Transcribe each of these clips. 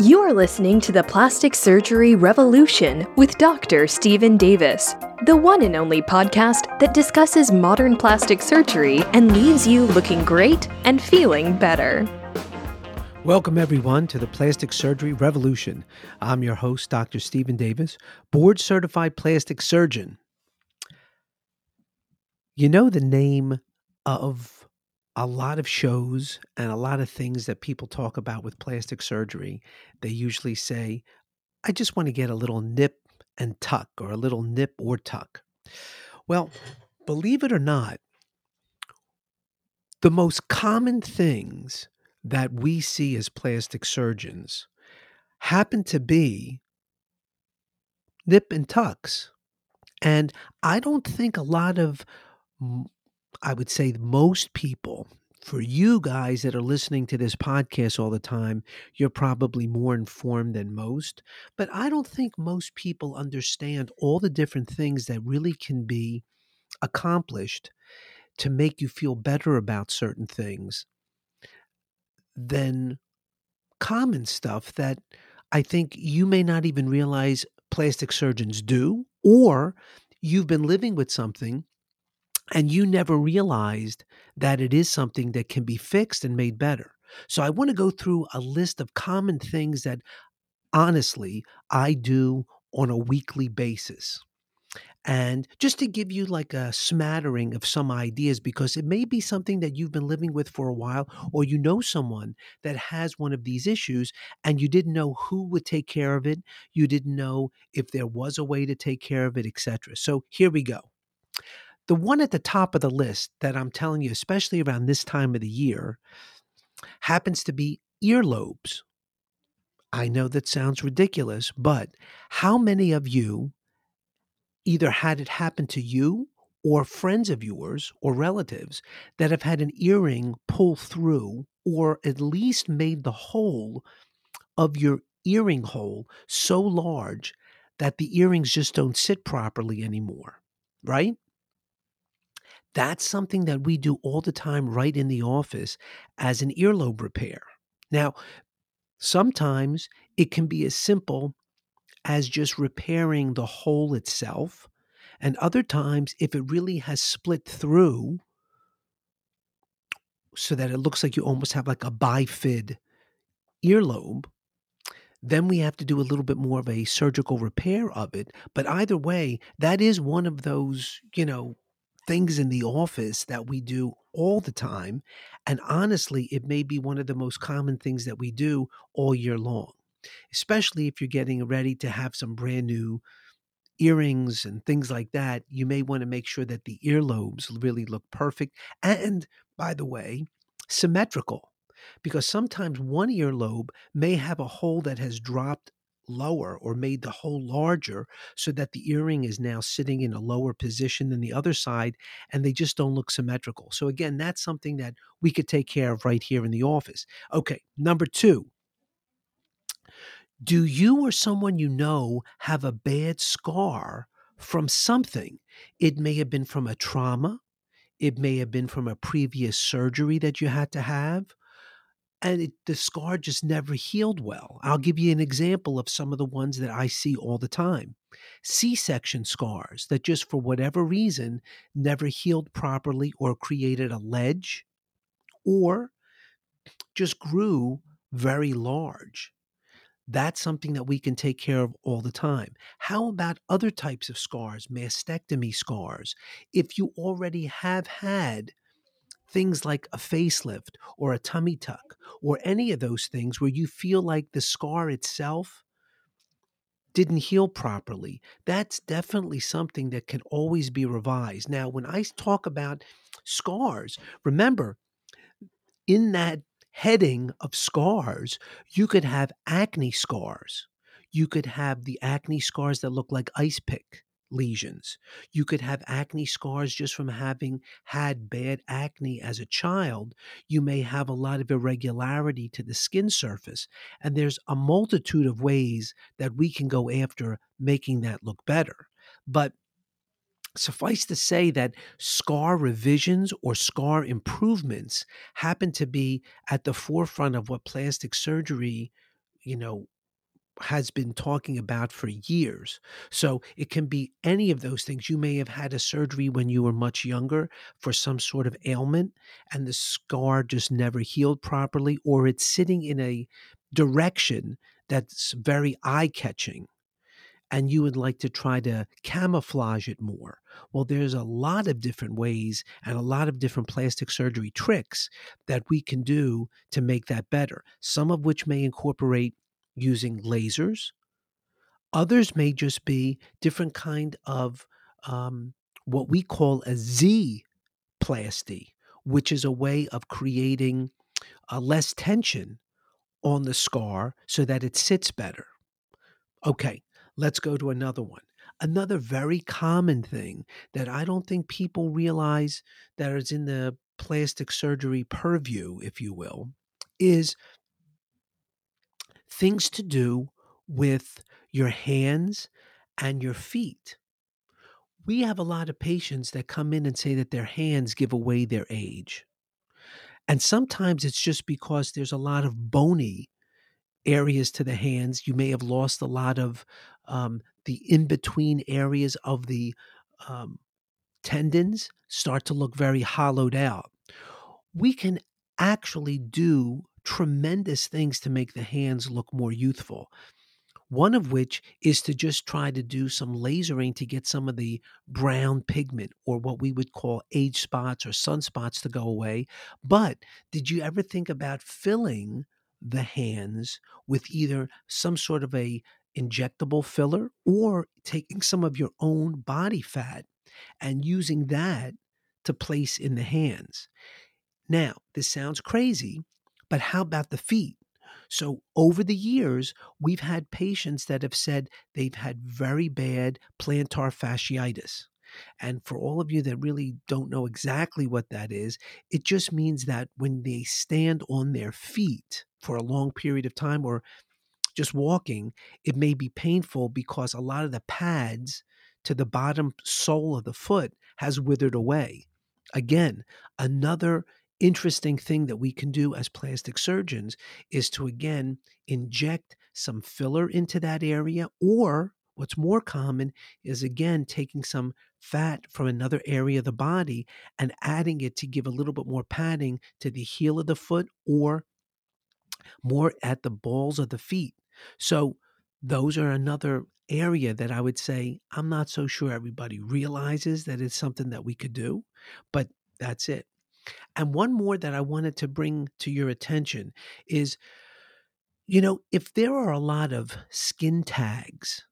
You are listening to the Plastic Surgery Revolution with Dr. Stephen Davis, the one and only podcast that discusses modern plastic surgery and leaves you looking great and feeling better. Welcome, everyone, to the Plastic Surgery Revolution. I'm your host, Dr. Stephen Davis, board certified plastic surgeon. You know the name of a lot of shows and a lot of things that people talk about with plastic surgery, they usually say, I just want to get a little nip and tuck or a little nip or tuck. Well, believe it or not, the most common things that we see as plastic surgeons happen to be nip and tucks. And I don't think a lot of I would say most people, for you guys that are listening to this podcast all the time, you're probably more informed than most. But I don't think most people understand all the different things that really can be accomplished to make you feel better about certain things than common stuff that I think you may not even realize plastic surgeons do, or you've been living with something and you never realized that it is something that can be fixed and made better. So I want to go through a list of common things that honestly I do on a weekly basis. And just to give you like a smattering of some ideas, because it may be something that you've been living with for a while, or you know someone that has one of these issues and you didn't know who would take care of it. You didn't know if there was a way to take care of it, etc. So here we go. The one at the top of the list that I'm telling you, especially around this time of the year, happens to be earlobes. I know that sounds ridiculous, but how many of you either had it happen to you or friends of yours or relatives that have had an earring pull through or at least made the hole of your earring hole so large that the earrings just don't sit properly anymore, right? That's something that we do all the time right in the office as an earlobe repair. Now, sometimes it can be as simple as just repairing the hole itself. And other times, if it really has split through so that it looks like you almost have like a bifid earlobe, then we have to do a little bit more of a surgical repair of it. But either way, that is one of those, you know, things in the office that we do all the time. And honestly, it may be one of the most common things that we do all year long, especially if you're getting ready to have some brand new earrings and things like that. You may want to make sure that the earlobes really look perfect. And by the way, symmetrical because sometimes one earlobe may have a hole that has dropped lower or made the hole larger so that the earring is now sitting in a lower position than the other side and they just don't look symmetrical. So, again, that's something that we could take care of right here in the office. Okay, number two. Do you or someone you know have a bad scar from something? It may have been from a trauma. It may have been from a previous surgery that you had to have and it, the scar just never healed well. I'll give you an example of some of the ones that I see all the time C section scars that just for whatever reason never healed properly or created a ledge or just grew very large. That's something that we can take care of all the time. How about other types of scars, mastectomy scars? If you already have had things like a facelift or a tummy tuck or any of those things where you feel like the scar itself didn't heal properly, that's definitely something that can always be revised. Now, when I talk about scars, remember in that heading of scars, you could have acne scars. You could have the acne scars that look like ice pick lesions. You could have acne scars just from having had bad acne as a child. You may have a lot of irregularity to the skin surface. And there's a multitude of ways that we can go after making that look better. But suffice to say that scar revisions or scar improvements happen to be at the forefront of what plastic surgery you know, has been talking about for years. So it can be any of those things. You may have had a surgery when you were much younger for some sort of ailment and the scar just never healed properly, or it's sitting in a direction that's very eye catching and you would like to try to camouflage it more. Well, there's a lot of different ways and a lot of different plastic surgery tricks that we can do to make that better. Some of which may incorporate using lasers. Others may just be different kind of um, what we call a Z plasty, which is a way of creating uh, less tension on the scar so that it sits better. Okay, let's go to another one. Another very common thing that I don't think people realize that is in the plastic surgery purview, if you will, is things to do with your hands and your feet. We have a lot of patients that come in and say that their hands give away their age. And sometimes it's just because there's a lot of bony areas to the hands. You may have lost a lot of um, the in between areas of the um, tendons, start to look very hollowed out. We can actually do tremendous things to make the hands look more youthful. One of which is to just try to do some lasering to get some of the brown pigment or what we would call age spots or sunspots to go away. But did you ever think about filling the hands with either some sort of a injectable filler or taking some of your own body fat and using that to place in the hands? Now, this sounds crazy, but how about the feet? So, over the years, we've had patients that have said they've had very bad plantar fasciitis. And for all of you that really don't know exactly what that is, it just means that when they stand on their feet for a long period of time or just walking, it may be painful because a lot of the pads to the bottom sole of the foot has withered away. Again, another interesting thing that we can do as plastic surgeons is to again inject some filler into that area or what's more common is again taking some fat from another area of the body and adding it to give a little bit more padding to the heel of the foot or more at the balls of the feet so those are another area that I would say I'm not so sure everybody realizes that it's something that we could do, but that's it. And one more that I wanted to bring to your attention is you know, if there are a lot of skin tags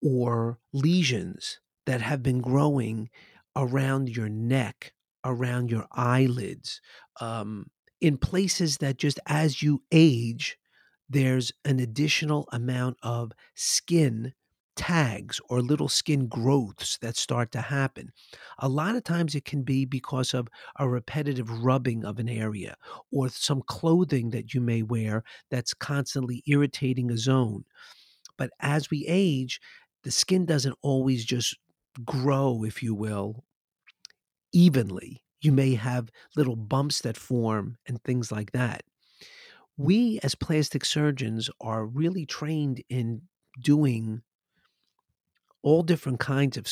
or lesions that have been growing around your neck, around your eyelids, um, in places that just as you age, there's an additional amount of skin tags or little skin growths that start to happen. A lot of times it can be because of a repetitive rubbing of an area or some clothing that you may wear that's constantly irritating a zone. But as we age, the skin doesn't always just grow, if you will, evenly. You may have little bumps that form and things like that we as plastic surgeons are really trained in doing all different kinds of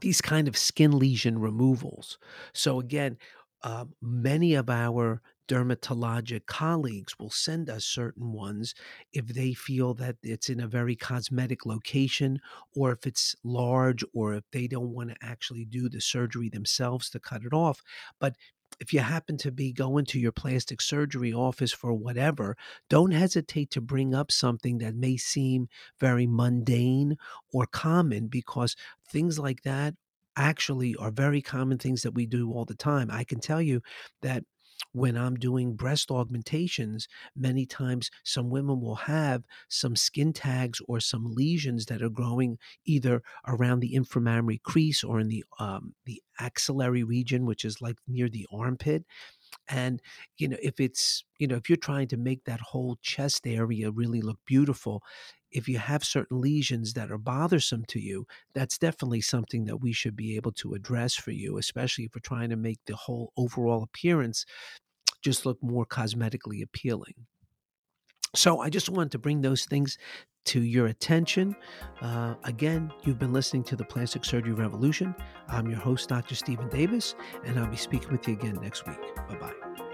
these kind of skin lesion removals. So again, uh, many of our dermatologic colleagues will send us certain ones if they feel that it's in a very cosmetic location or if it's large or if they don't want to actually do the surgery themselves to cut it off. But if you happen to be going to your plastic surgery office for whatever, don't hesitate to bring up something that may seem very mundane or common because things like that actually are very common things that we do all the time. I can tell you that when I'm doing breast augmentations, many times some women will have some skin tags or some lesions that are growing either around the inframammary crease or in the um, the axillary region, which is like near the armpit. And you know, if it's you know, if you're trying to make that whole chest area really look beautiful, if you have certain lesions that are bothersome to you, that's definitely something that we should be able to address for you, especially if we're trying to make the whole overall appearance just look more cosmetically appealing. So I just wanted to bring those things to your attention. Uh, again, you've been listening to the Plastic Surgery Revolution. I'm your host, Dr. Stephen Davis, and I'll be speaking with you again next week. Bye bye.